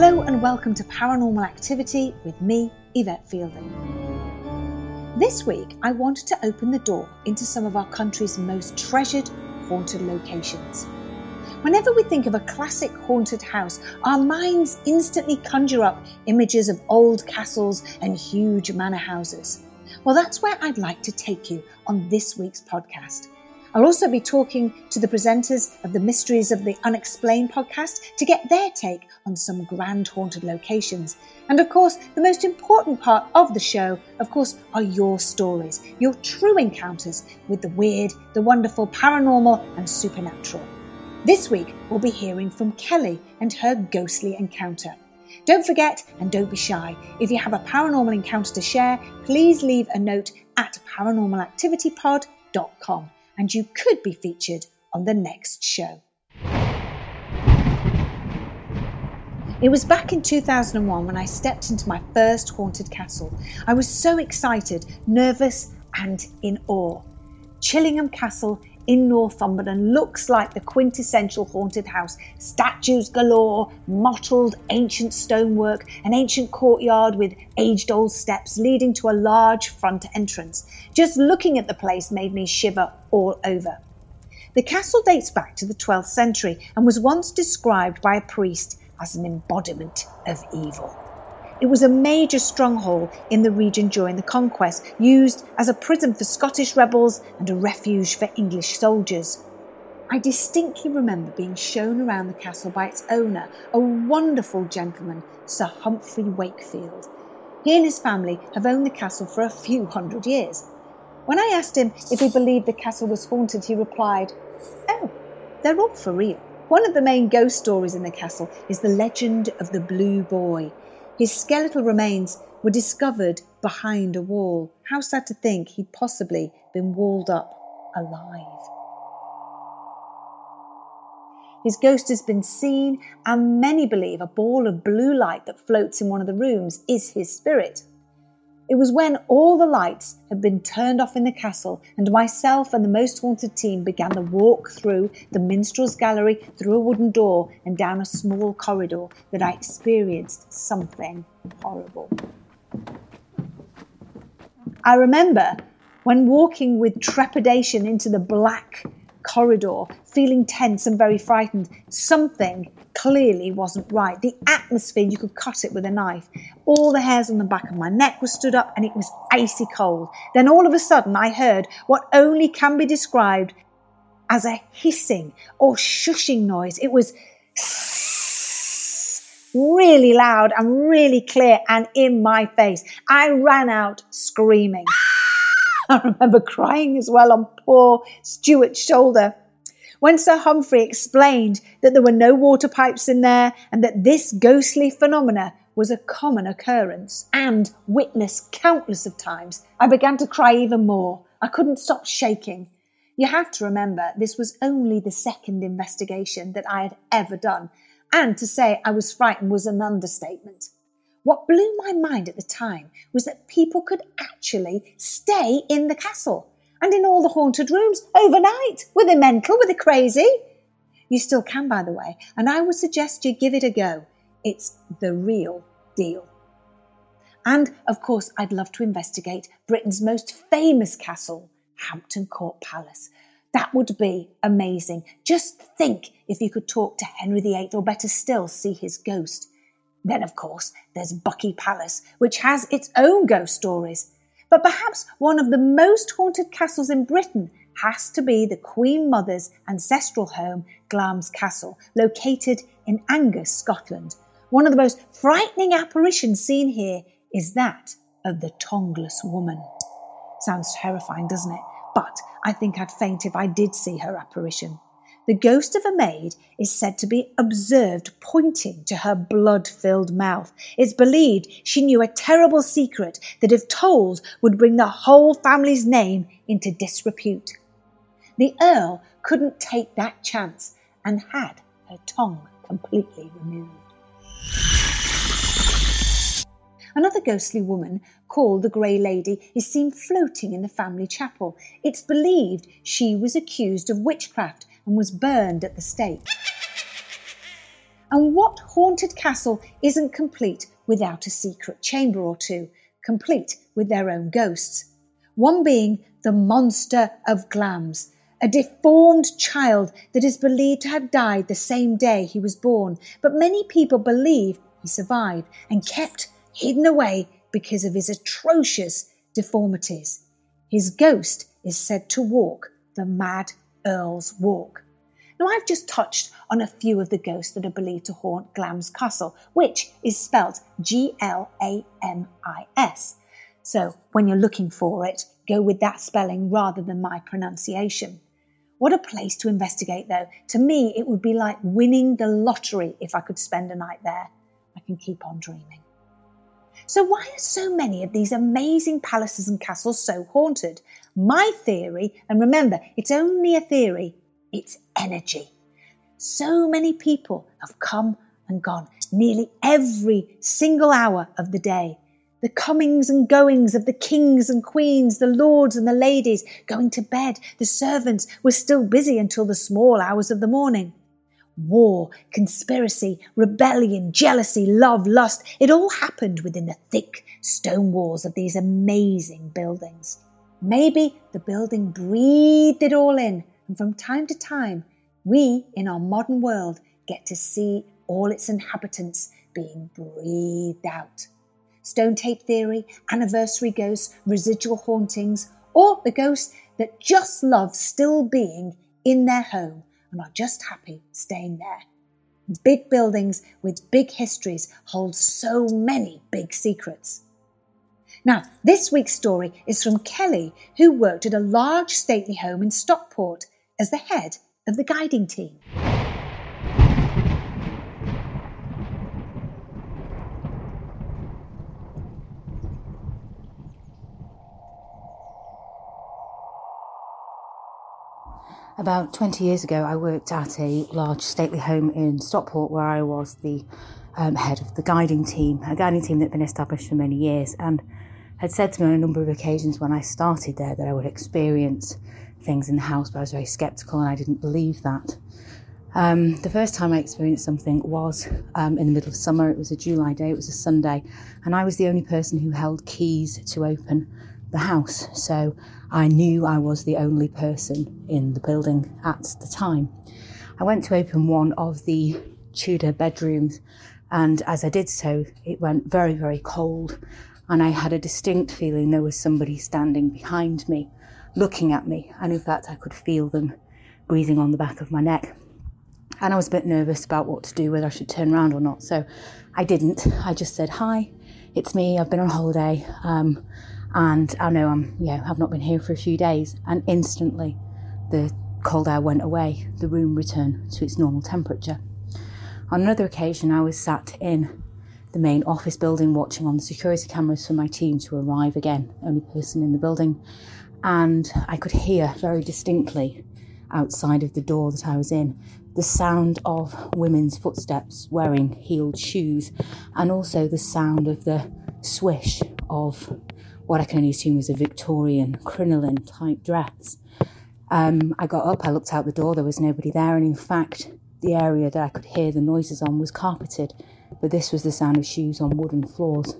Hello and welcome to Paranormal Activity with me, Yvette Fielding. This week, I wanted to open the door into some of our country's most treasured haunted locations. Whenever we think of a classic haunted house, our minds instantly conjure up images of old castles and huge manor houses. Well, that's where I'd like to take you on this week's podcast. I'll also be talking to the presenters of the Mysteries of the Unexplained podcast to get their take on some grand haunted locations. And of course, the most important part of the show, of course, are your stories, your true encounters with the weird, the wonderful, paranormal, and supernatural. This week, we'll be hearing from Kelly and her ghostly encounter. Don't forget and don't be shy. If you have a paranormal encounter to share, please leave a note at paranormalactivitypod.com and you could be featured on the next show. It was back in 2001 when I stepped into my first haunted castle. I was so excited, nervous, and in awe. Chillingham Castle in Northumberland looks like the quintessential haunted house. Statues galore, mottled ancient stonework, an ancient courtyard with aged old steps leading to a large front entrance. Just looking at the place made me shiver all over. The castle dates back to the 12th century and was once described by a priest as an embodiment of evil. It was a major stronghold in the region during the conquest, used as a prison for Scottish rebels and a refuge for English soldiers. I distinctly remember being shown around the castle by its owner, a wonderful gentleman, Sir Humphrey Wakefield. He and his family have owned the castle for a few hundred years. When I asked him if he believed the castle was haunted, he replied, Oh, they're all for real. One of the main ghost stories in the castle is the legend of the Blue Boy. His skeletal remains were discovered behind a wall. How sad to think he'd possibly been walled up alive. His ghost has been seen, and many believe a ball of blue light that floats in one of the rooms is his spirit. It was when all the lights had been turned off in the castle and myself and the Most Haunted team began the walk through the minstrel's gallery, through a wooden door, and down a small corridor that I experienced something horrible. I remember when walking with trepidation into the black corridor, feeling tense and very frightened, something clearly wasn't right. The atmosphere, you could cut it with a knife. All the hairs on the back of my neck were stood up and it was icy cold. Then all of a sudden, I heard what only can be described as a hissing or shushing noise. It was really loud and really clear and in my face. I ran out screaming. I remember crying as well on poor Stuart's shoulder. When Sir Humphrey explained that there were no water pipes in there and that this ghostly phenomena was a common occurrence and witnessed countless of times, I began to cry even more. I couldn't stop shaking. You have to remember, this was only the second investigation that I had ever done, and to say I was frightened was an understatement. What blew my mind at the time was that people could actually stay in the castle and in all the haunted rooms overnight. Were they mental? Were they crazy? You still can, by the way, and I would suggest you give it a go. It's the real deal. And of course, I'd love to investigate Britain's most famous castle, Hampton Court Palace. That would be amazing. Just think if you could talk to Henry VIII, or better still, see his ghost. Then, of course, there's Bucky Palace, which has its own ghost stories. But perhaps one of the most haunted castles in Britain has to be the Queen Mother's ancestral home, Glamis Castle, located in Angus, Scotland. One of the most frightening apparitions seen here is that of the tongueless woman. Sounds terrifying, doesn't it? But I think I'd faint if I did see her apparition. The ghost of a maid is said to be observed pointing to her blood filled mouth. It's believed she knew a terrible secret that, if told, would bring the whole family's name into disrepute. The Earl couldn't take that chance and had her tongue completely removed. Another ghostly woman, called the Grey Lady, is seen floating in the family chapel. It's believed she was accused of witchcraft and was burned at the stake. And what haunted castle isn't complete without a secret chamber or two, complete with their own ghosts? One being the monster of Glamis, a deformed child that is believed to have died the same day he was born, but many people believe he survived and kept hidden away because of his atrocious deformities. His ghost is said to walk the mad Earl's Walk. Now, I've just touched on a few of the ghosts that are believed to haunt Glamis Castle, which is spelt G L A M I S. So, when you're looking for it, go with that spelling rather than my pronunciation. What a place to investigate, though. To me, it would be like winning the lottery if I could spend a night there. I can keep on dreaming. So, why are so many of these amazing palaces and castles so haunted? My theory, and remember, it's only a theory, it's energy. So many people have come and gone nearly every single hour of the day. The comings and goings of the kings and queens, the lords and the ladies going to bed, the servants were still busy until the small hours of the morning war, conspiracy, rebellion, jealousy, love, lust. It all happened within the thick stone walls of these amazing buildings. Maybe the building breathed it all in, and from time to time, we in our modern world get to see all its inhabitants being breathed out. Stone tape theory, anniversary ghosts, residual hauntings, or the ghosts that just love still being in their home and are just happy staying there. Big buildings with big histories hold so many big secrets. Now, this week's story is from Kelly, who worked at a large stately home in Stockport as the head of the guiding team. About 20 years ago, I worked at a large stately home in Stockport where I was the um, head of the guiding team, a guiding team that had been established for many years and had said to me on a number of occasions when I started there that I would experience things in the house, but I was very sceptical and I didn't believe that. Um, the first time I experienced something was um, in the middle of summer. It was a July day, it was a Sunday, and I was the only person who held keys to open the house. So I knew I was the only person in the building at the time. I went to open one of the Tudor bedrooms, and as I did so, it went very, very cold, and I had a distinct feeling there was somebody standing behind me, looking at me, and in fact, I could feel them breathing on the back of my neck. And I was a bit nervous about what to do, whether I should turn around or not. So I didn't. I just said, Hi, it's me. I've been on holiday. Um, and I know I'm, yeah, I've not been here for a few days. And instantly the cold air went away. The room returned to its normal temperature. On another occasion, I was sat in the main office building watching on the security cameras for my team to arrive again, only person in the building. And I could hear very distinctly outside of the door that I was in the sound of women's footsteps wearing heeled shoes and also the sound of the swish of what I can only assume was a Victorian crinoline type dress. Um, I got up, I looked out the door, there was nobody there, and in fact, the area that I could hear the noises on was carpeted, but this was the sound of shoes on wooden floors.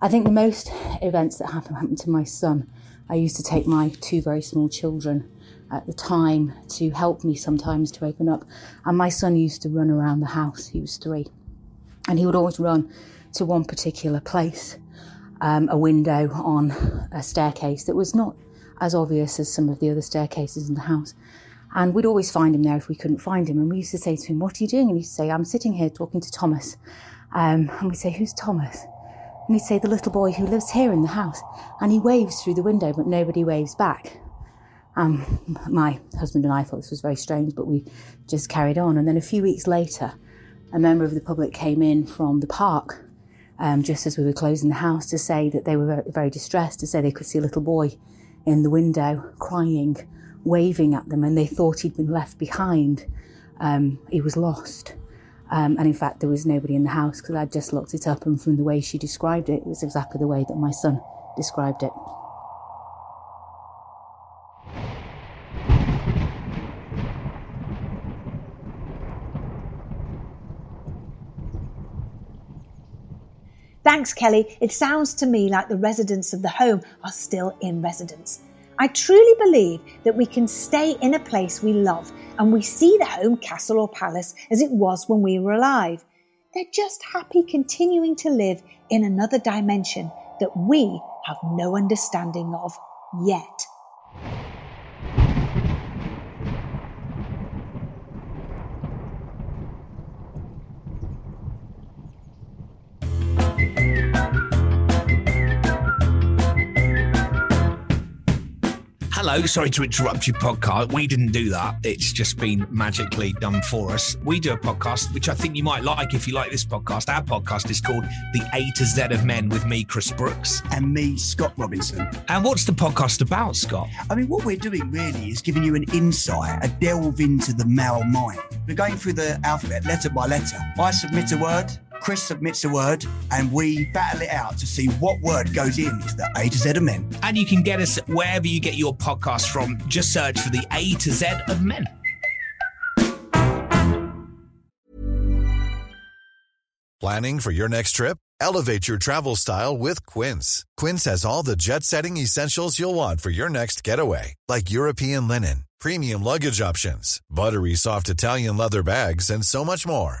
I think the most events that happened happened to my son. I used to take my two very small children at the time to help me sometimes to open up. And my son used to run around the house. He was three. And he would always run to one particular place, um, a window on a staircase that was not as obvious as some of the other staircases in the house. And we'd always find him there if we couldn't find him. And we used to say to him, What are you doing? And he'd say, I'm sitting here talking to Thomas. Um, and we'd say, Who's Thomas? And he'd say, The little boy who lives here in the house. And he waves through the window, but nobody waves back. Um, my husband and I thought this was very strange, but we just carried on. And then a few weeks later, a member of the public came in from the park um, just as we were closing the house to say that they were very, very distressed, to say they could see a little boy in the window crying, waving at them, and they thought he'd been left behind. Um, he was lost. Um, and in fact, there was nobody in the house because I'd just looked it up, and from the way she described it, it was exactly the way that my son described it. Thanks, Kelly. It sounds to me like the residents of the home are still in residence. I truly believe that we can stay in a place we love and we see the home, castle, or palace as it was when we were alive. They're just happy continuing to live in another dimension that we have no understanding of yet. Hello, sorry to interrupt your podcast. We didn't do that. It's just been magically done for us. We do a podcast, which I think you might like if you like this podcast. Our podcast is called The A to Z of Men with me, Chris Brooks. and me, Scott Robinson. And what's the podcast about, Scott? I mean, what we're doing really is giving you an insight, a delve into the male mind. We're going through the alphabet letter by letter. I submit a word, Chris submits a word, and we battle it out to see what word goes into the A to Z of men. And you can get us wherever you get your podcast from. Just search for The A to Z of Men. Planning for your next trip? Elevate your travel style with Quince. Quince has all the jet setting essentials you'll want for your next getaway, like European linen, premium luggage options, buttery soft Italian leather bags, and so much more.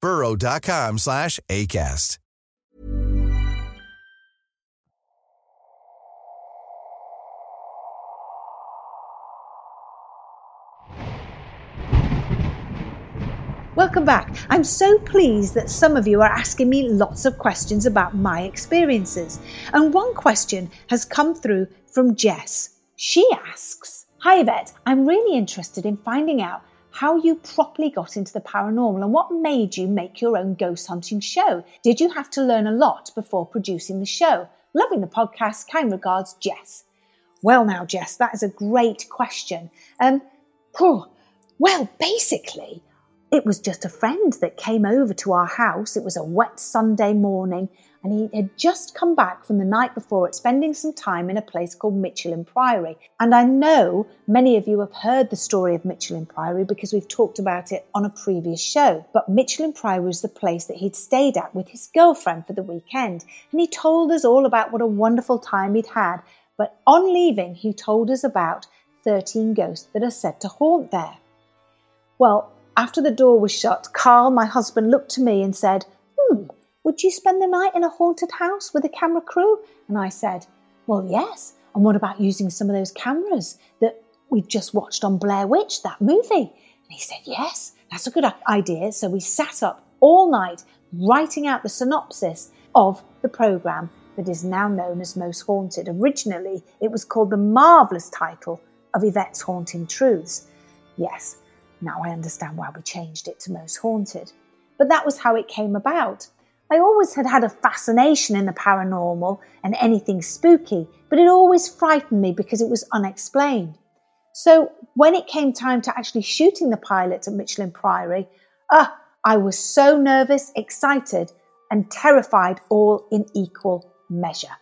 burrow.com slash ACAST. Welcome back. I'm so pleased that some of you are asking me lots of questions about my experiences. And one question has come through from Jess. She asks Hi, Yvette. I'm really interested in finding out how you properly got into the paranormal and what made you make your own ghost hunting show. Did you have to learn a lot before producing the show? Loving the podcast. Kind regards, Jess. Well, now, Jess, that is a great question. Um, well, basically, it was just a friend that came over to our house. It was a wet Sunday morning, and he had just come back from the night before it, spending some time in a place called Michelham Priory. And I know many of you have heard the story of Michelham Priory because we've talked about it on a previous show. But Michelham Priory was the place that he'd stayed at with his girlfriend for the weekend. And he told us all about what a wonderful time he'd had. But on leaving, he told us about 13 ghosts that are said to haunt there. Well, after the door was shut, Carl, my husband, looked to me and said, Hmm, would you spend the night in a haunted house with a camera crew? And I said, Well, yes. And what about using some of those cameras that we've just watched on Blair Witch, that movie? And he said, Yes, that's a good idea. So we sat up all night writing out the synopsis of the programme that is now known as Most Haunted. Originally, it was called the marvellous title of Yvette's Haunting Truths. Yes, now I understand why we changed it to Most Haunted. But that was how it came about. I always had had a fascination in the paranormal and anything spooky, but it always frightened me because it was unexplained. So when it came time to actually shooting the pilot at Michelham Priory, ah, I was so nervous, excited, and terrified all in equal measure.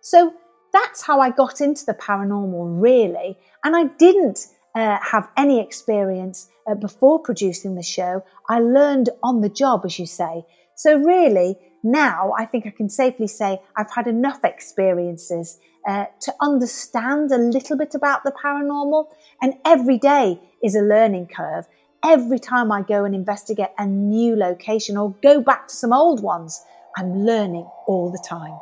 So that's how I got into the paranormal, really. And I didn't uh, have any experience uh, before producing the show. I learned on the job, as you say. So, really, now I think I can safely say I've had enough experiences uh, to understand a little bit about the paranormal. And every day is a learning curve. Every time I go and investigate a new location or go back to some old ones, I'm learning all the time.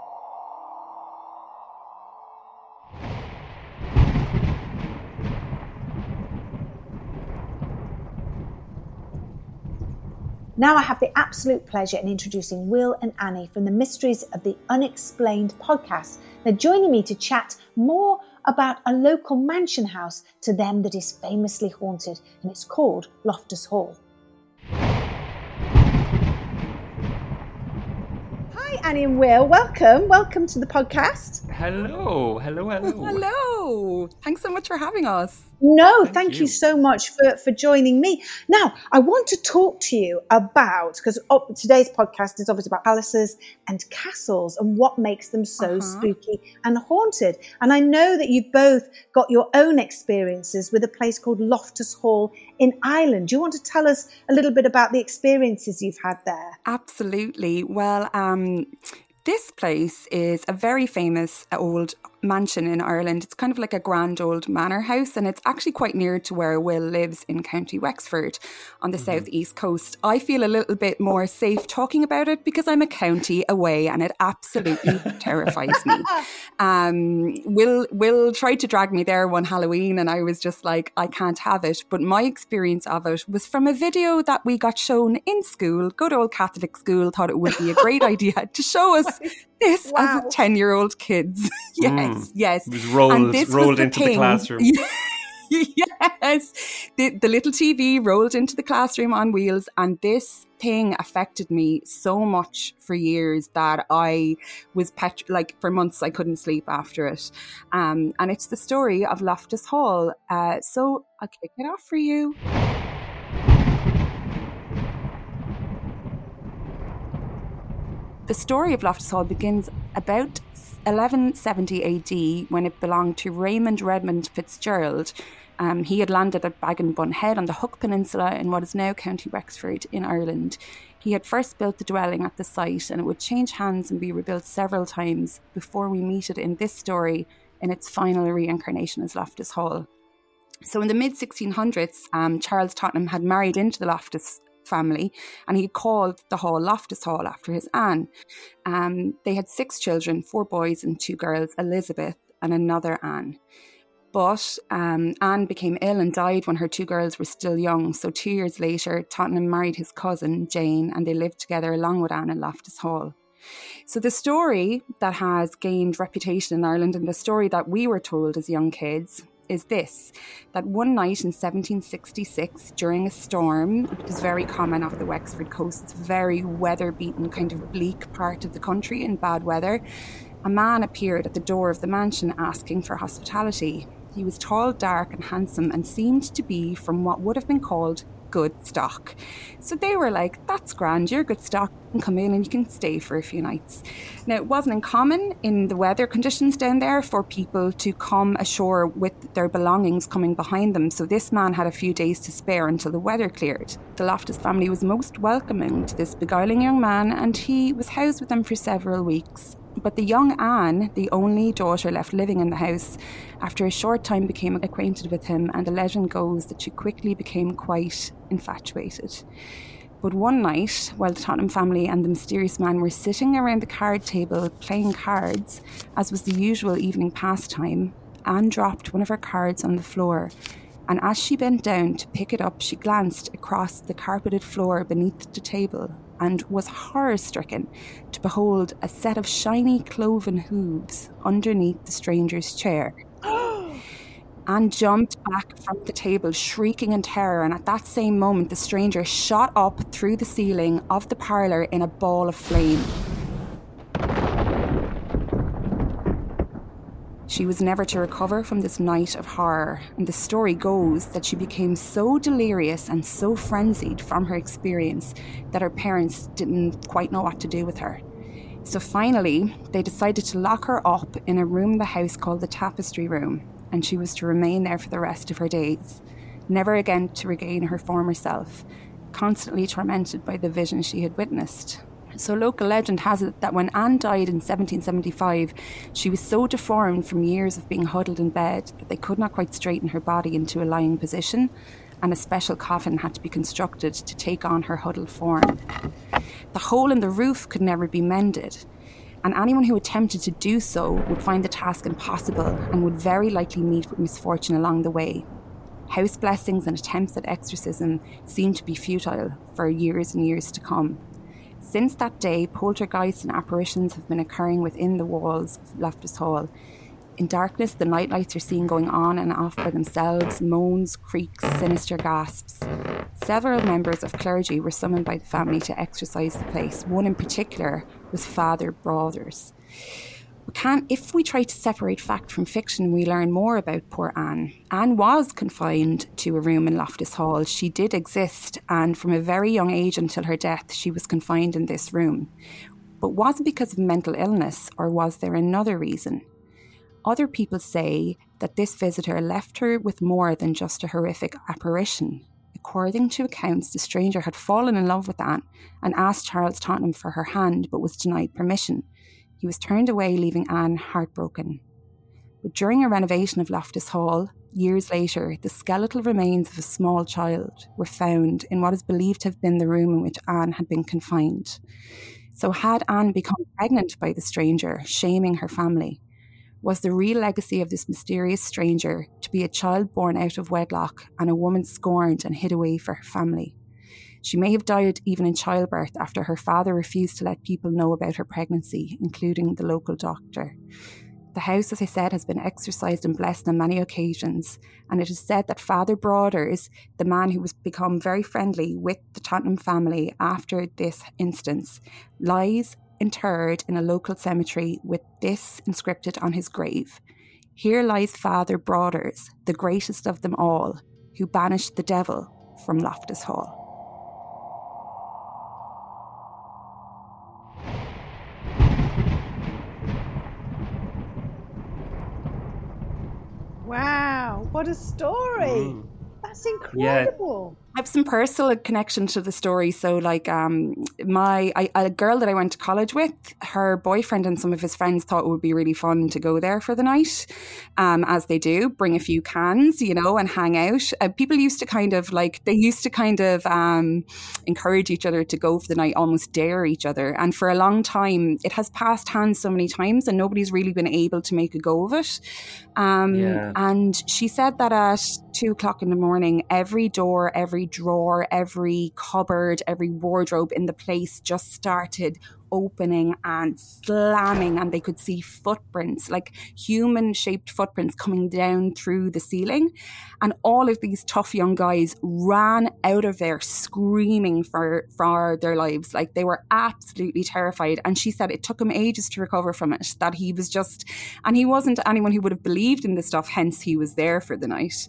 Now I have the absolute pleasure in introducing Will and Annie from the Mysteries of the Unexplained podcast. They're joining me to chat more about a local mansion house to them that is famously haunted, and it's called Loftus Hall. Hi, Annie and Will. Welcome. Welcome to the podcast. Hello. Hello. Hello. Hello. Thanks so much for having us. No, thank, thank you. you. so much for, for joining me. Now, I want to talk to you about, because oh, today's podcast is obviously about palaces and castles and what makes them so uh-huh. spooky and haunted. And I know that you've both got your own experiences with a place called Loftus Hall in Ireland. Do you want to tell us a little bit about the experiences you've had there? Absolutely. Well, um, this place is a very famous old mansion in Ireland. It's kind of like a grand old manor house, and it's actually quite near to where Will lives in County Wexford on the mm-hmm. southeast coast. I feel a little bit more safe talking about it because I'm a county away, and it absolutely terrifies me. Um, Will Will tried to drag me there one Halloween, and I was just like, I can't have it. But my experience of it was from a video that we got shown in school. Good old Catholic school thought it would be a great idea to show us this wow. as 10 year old kids. yes, mm. yes. It was rolled, rolled the into thing. the classroom. yes. The, the little TV rolled into the classroom on wheels, and this thing affected me so much for years that I was pet- like for months I couldn't sleep after it. Um, and it's the story of Loftus Hall. Uh, so I'll kick it off for you. The story of Loftus Hall begins about 1170 AD when it belonged to Raymond Redmond Fitzgerald. Um, he had landed at Baginbun Head on the Hook Peninsula in what is now County Wexford in Ireland. He had first built the dwelling at the site and it would change hands and be rebuilt several times before we meet it in this story in its final reincarnation as Loftus Hall. So in the mid 1600s, um, Charles Tottenham had married into the Loftus family, and he called the hall Loftus Hall after his Anne. Um, they had six children four boys and two girls, Elizabeth and another Anne. But um, Anne became ill and died when her two girls were still young. So, two years later, Tottenham married his cousin, Jane, and they lived together along with Anne in Loftus Hall. So, the story that has gained reputation in Ireland and the story that we were told as young kids is this that one night in 1766, during a storm, which is very common off the Wexford coast, it's very weather beaten, kind of bleak part of the country in bad weather. a man appeared at the door of the mansion asking for hospitality. He was tall, dark, and handsome, and seemed to be from what would have been called good stock. So they were like, That's grand, you're good stock, and come in and you can stay for a few nights. Now, it wasn't uncommon in the weather conditions down there for people to come ashore with their belongings coming behind them. So this man had a few days to spare until the weather cleared. The Loftus family was most welcoming to this beguiling young man, and he was housed with them for several weeks. But the young Anne, the only daughter left living in the house, after a short time became acquainted with him, and the legend goes that she quickly became quite infatuated. But one night, while the Tottenham family and the mysterious man were sitting around the card table playing cards, as was the usual evening pastime, Anne dropped one of her cards on the floor, and as she bent down to pick it up, she glanced across the carpeted floor beneath the table and was horror stricken to behold a set of shiny cloven hooves underneath the stranger's chair. Anne jumped back from the table, shrieking in terror, and at that same moment, the stranger shot up through the ceiling of the parlour in a ball of flame. She was never to recover from this night of horror, and the story goes that she became so delirious and so frenzied from her experience that her parents didn't quite know what to do with her. So finally, they decided to lock her up in a room in the house called the Tapestry Room, and she was to remain there for the rest of her days, never again to regain her former self, constantly tormented by the vision she had witnessed. So, local legend has it that when Anne died in 1775, she was so deformed from years of being huddled in bed that they could not quite straighten her body into a lying position, and a special coffin had to be constructed to take on her huddled form. The hole in the roof could never be mended, and anyone who attempted to do so would find the task impossible and would very likely meet with misfortune along the way. House blessings and attempts at exorcism seemed to be futile for years and years to come. Since that day, poltergeists and apparitions have been occurring within the walls of Loftus Hall. In darkness, the nightlights are seen going on and off by themselves, moans, creaks, sinister gasps. Several members of clergy were summoned by the family to exorcise the place. One in particular was Father Broaders we can if we try to separate fact from fiction, we learn more about poor Anne. Anne was confined to a room in Loftus Hall. She did exist, and from a very young age until her death, she was confined in this room. But was it because of mental illness, or was there another reason? Other people say that this visitor left her with more than just a horrific apparition. According to accounts, the stranger had fallen in love with Anne and asked Charles Tottenham for her hand, but was denied permission. He was turned away, leaving Anne heartbroken. But during a renovation of Loftus Hall, years later, the skeletal remains of a small child were found in what is believed to have been the room in which Anne had been confined. So, had Anne become pregnant by the stranger, shaming her family? Was the real legacy of this mysterious stranger to be a child born out of wedlock and a woman scorned and hid away for her family? She may have died even in childbirth after her father refused to let people know about her pregnancy, including the local doctor. The house, as I said, has been exorcised and blessed on many occasions, and it is said that Father Broaders, the man who was become very friendly with the Tottenham family after this instance, lies interred in a local cemetery with this inscripted on his grave. Here lies Father Broaders, the greatest of them all, who banished the devil from Loftus Hall. Wow, what a story! Mm. That's incredible. Yeah. I have some personal connection to the story. So, like, um, my I, a girl that I went to college with, her boyfriend and some of his friends thought it would be really fun to go there for the night, um, as they do, bring a few cans, you know, and hang out. Uh, people used to kind of like they used to kind of um, encourage each other to go for the night, almost dare each other. And for a long time, it has passed hands so many times, and nobody's really been able to make a go of it. Um, yeah. And she said that at two o'clock in the morning, every door, every drawer, every cupboard, every wardrobe in the place just started opening and slamming, and they could see footprints, like human shaped footprints coming down through the ceiling. And all of these tough young guys ran out of there screaming for, for their lives. Like they were absolutely terrified. And she said it took him ages to recover from it, that he was just, and he wasn't anyone who would have believed in this stuff, hence he was there for the night.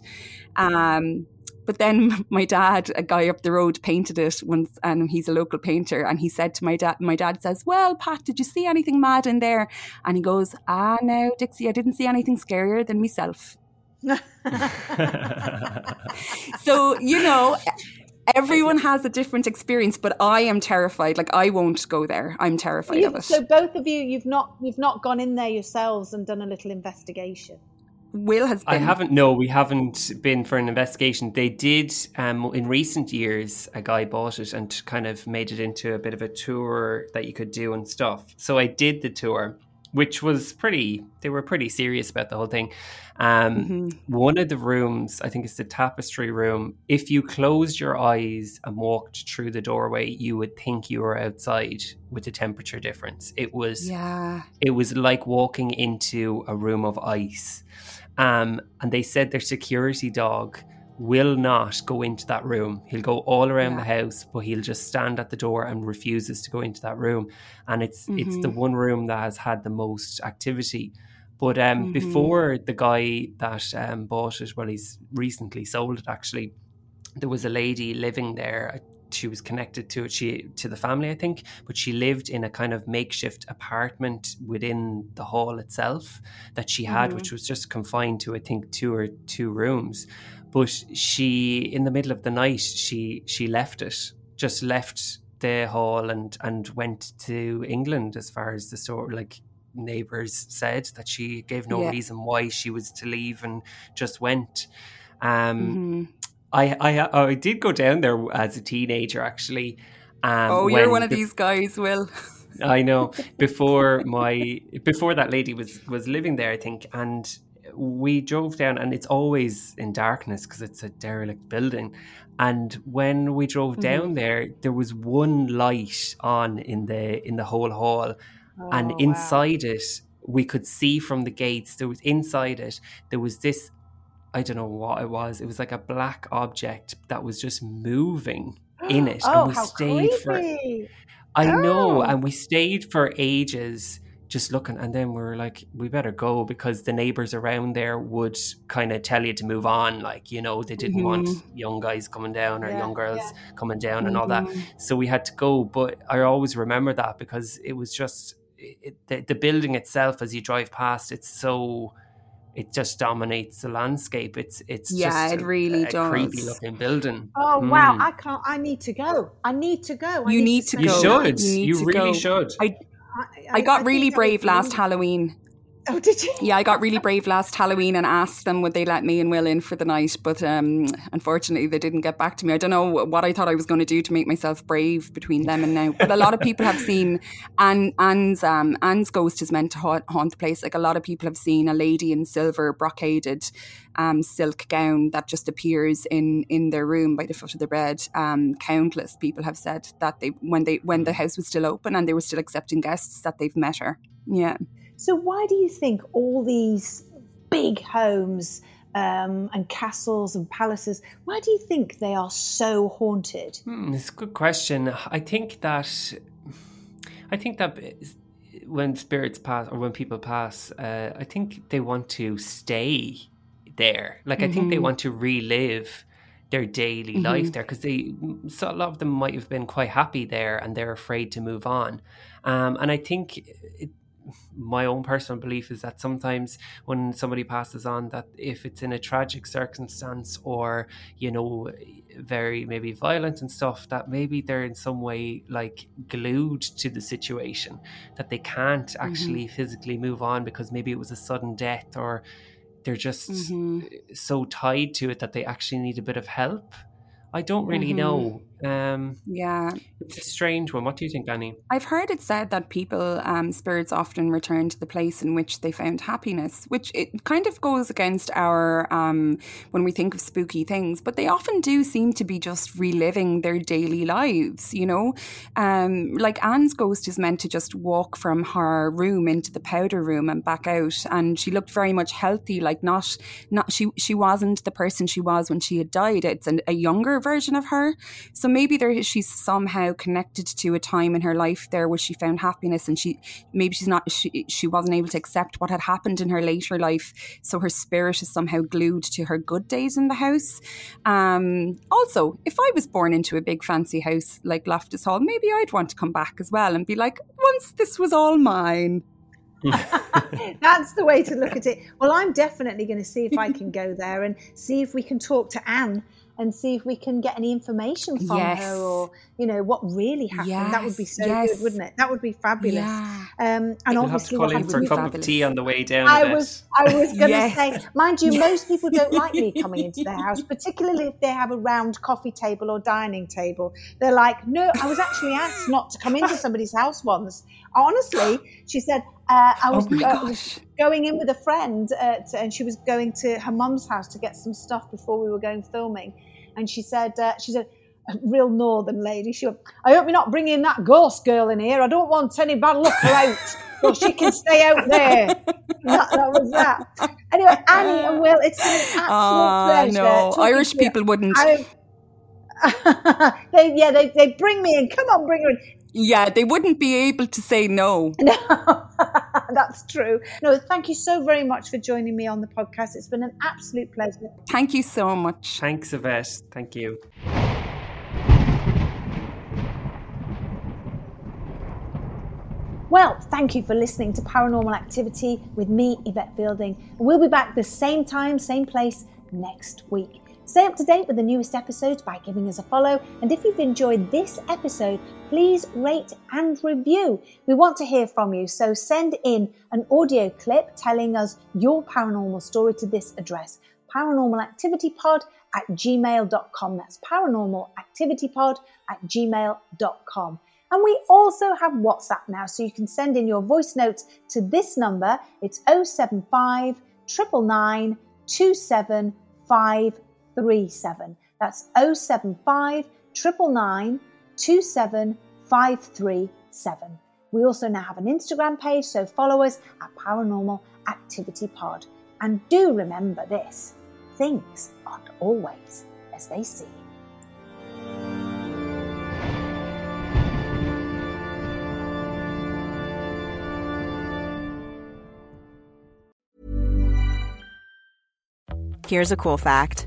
Um, but then my dad, a guy up the road, painted it once, and he's a local painter. And he said to my dad, my dad says, "Well, Pat, did you see anything mad in there?" And he goes, "Ah, no, Dixie, I didn't see anything scarier than myself." so you know. Everyone has a different experience, but I am terrified. Like I won't go there. I'm terrified of it. So both of you, you've not you've not gone in there yourselves and done a little investigation. Will has been. I haven't. No, we haven't been for an investigation. They did um, in recent years. A guy bought it and kind of made it into a bit of a tour that you could do and stuff. So I did the tour, which was pretty. They were pretty serious about the whole thing. Um, mm-hmm. One of the rooms, I think it's the tapestry room. If you closed your eyes and walked through the doorway, you would think you were outside with the temperature difference. It was. Yeah. It was like walking into a room of ice um, and they said their security dog will not go into that room. He'll go all around yeah. the house, but he'll just stand at the door and refuses to go into that room. And it's mm-hmm. it's the mm-hmm. one room that has had the most activity. But um, mm-hmm. before the guy that um, bought it, well, he's recently sold it actually. There was a lady living there she was connected to it she to the family i think but she lived in a kind of makeshift apartment within the hall itself that she had mm-hmm. which was just confined to i think two or two rooms but she in the middle of the night she she left it just left the hall and and went to england as far as the story like neighbors said that she gave no yeah. reason why she was to leave and just went um, mm-hmm. I, I I did go down there as a teenager actually. Um, oh, you're one of the, these guys, Will. I know. Before my before that lady was was living there, I think, and we drove down, and it's always in darkness because it's a derelict building. And when we drove mm-hmm. down there, there was one light on in the in the whole hall, oh, and inside wow. it we could see from the gates. There was inside it there was this I don't know what it was. It was like a black object that was just moving in it. oh, and we how stayed creepy. for I oh. know, and we stayed for ages just looking and then we were like we better go because the neighbors around there would kind of tell you to move on like you know they didn't mm-hmm. want young guys coming down or yeah, young girls yeah. coming down mm-hmm. and all that mm-hmm. so we had to go but i always remember that because it was just it, the, the building itself as you drive past it's so it just dominates the landscape. It's it's yeah, it really a, does. creepy looking building. Oh mm. wow! I can't. I need to go. I need to go. I you need, to, to go. You should. You, you really go. should. I, I, I got really brave last Halloween. Oh, did you? Yeah, I got really brave last Halloween and asked them would they let me and Will in for the night, but um, unfortunately they didn't get back to me. I don't know what I thought I was going to do to make myself brave between them and now. But a lot of people have seen Anne, Anne's um, Anne's ghost is meant to haunt, haunt the place. Like a lot of people have seen a lady in silver brocaded um, silk gown that just appears in in their room by the foot of the bed. Um, countless people have said that they when they when the house was still open and they were still accepting guests that they've met her. Yeah. So, why do you think all these big homes um, and castles and palaces, why do you think they are so haunted? Hmm, it's a good question. I think that, I think that when spirits pass or when people pass, uh, I think they want to stay there. Like, mm-hmm. I think they mm-hmm. want to relive their daily mm-hmm. life there because they so a lot of them might have been quite happy there and they're afraid to move on um, and i think it, my own personal belief is that sometimes when somebody passes on that if it's in a tragic circumstance or you know very maybe violent and stuff that maybe they're in some way like glued to the situation that they can't actually mm-hmm. physically move on because maybe it was a sudden death or they're just mm-hmm. so tied to it that they actually need a bit of help I don't really mm-hmm. know Um, Yeah. it's a strange one. What do you think, Annie? I've heard it said that people, um, spirits often return to the place in which they found happiness, which it kind of goes against our, um, when we think of spooky things, but they often do seem to be just reliving their daily lives, you know? Um, like Anne's ghost is meant to just walk from her room into the powder room and back out, and she looked very much healthy, like not, not, she, she wasn't the person she was when she had died. It's an, a younger version of her. So maybe there she's somehow connected to a time in her life there where she found happiness and she maybe she's not she, she wasn't able to accept what had happened in her later life. So her spirit is somehow glued to her good days in the house. Um also if i was born into a big fancy house like loftus hall maybe i'd want to come back as well and be like once this was all mine. That's the way to look at it. Well, I'm definitely going to see if I can go there and see if we can talk to Anne and see if we can get any information from Yes. her or, you know, what really happened. that would be so yes. good, wouldn't it? That would be fabulous. Yeah. Um, and You'll have to obviously, call we'll in have for a to- cup of tea on the way down. I a bit. was I was going to Yes. say, mind you, most people don't like me coming into their house, particularly if they have a round coffee table or dining table. They're like, no, I was actually asked not to come into somebody's house once. Honestly, she said, uh, I was, Oh uh, was going in with a friend, uh, to, and she was going to her mum's house to get some stuff before we were going filming, and she said, uh, she said. A real northern lady. She went, I hope you're not bringing that ghost girl in here. I don't want any bad luck out. So she can stay out there. That, that was that. Anyway, Annie and Will, it's been an absolute Ah, pleasure. no, Irish people wouldn't. They, yeah, they, they bring me in. Come on, bring her in. Yeah, they wouldn't be able to say no. No, that's true. No, thank you so very much for joining me on the podcast. It's been an absolute pleasure. Thank you so much. Thanks, Yvette. Thank you. Well, thank you for listening to Paranormal Activity with me, Yvette Fielding. We'll be back the same time, same place next week. Stay up to date with the newest episodes by giving us a follow. And if you've enjoyed this episode, please rate and review. We want to hear from you, so send in an audio clip telling us your paranormal story to this address paranormalactivitypod at gmail.com. That's paranormalactivitypod at gmail.com. And we also have WhatsApp now, so you can send in your voice notes to this number. It's 075 999 27537. That's 075 999 27537. We also now have an Instagram page, so follow us at Paranormal Activity Pod. And do remember this things aren't always as they seem. Here's a cool fact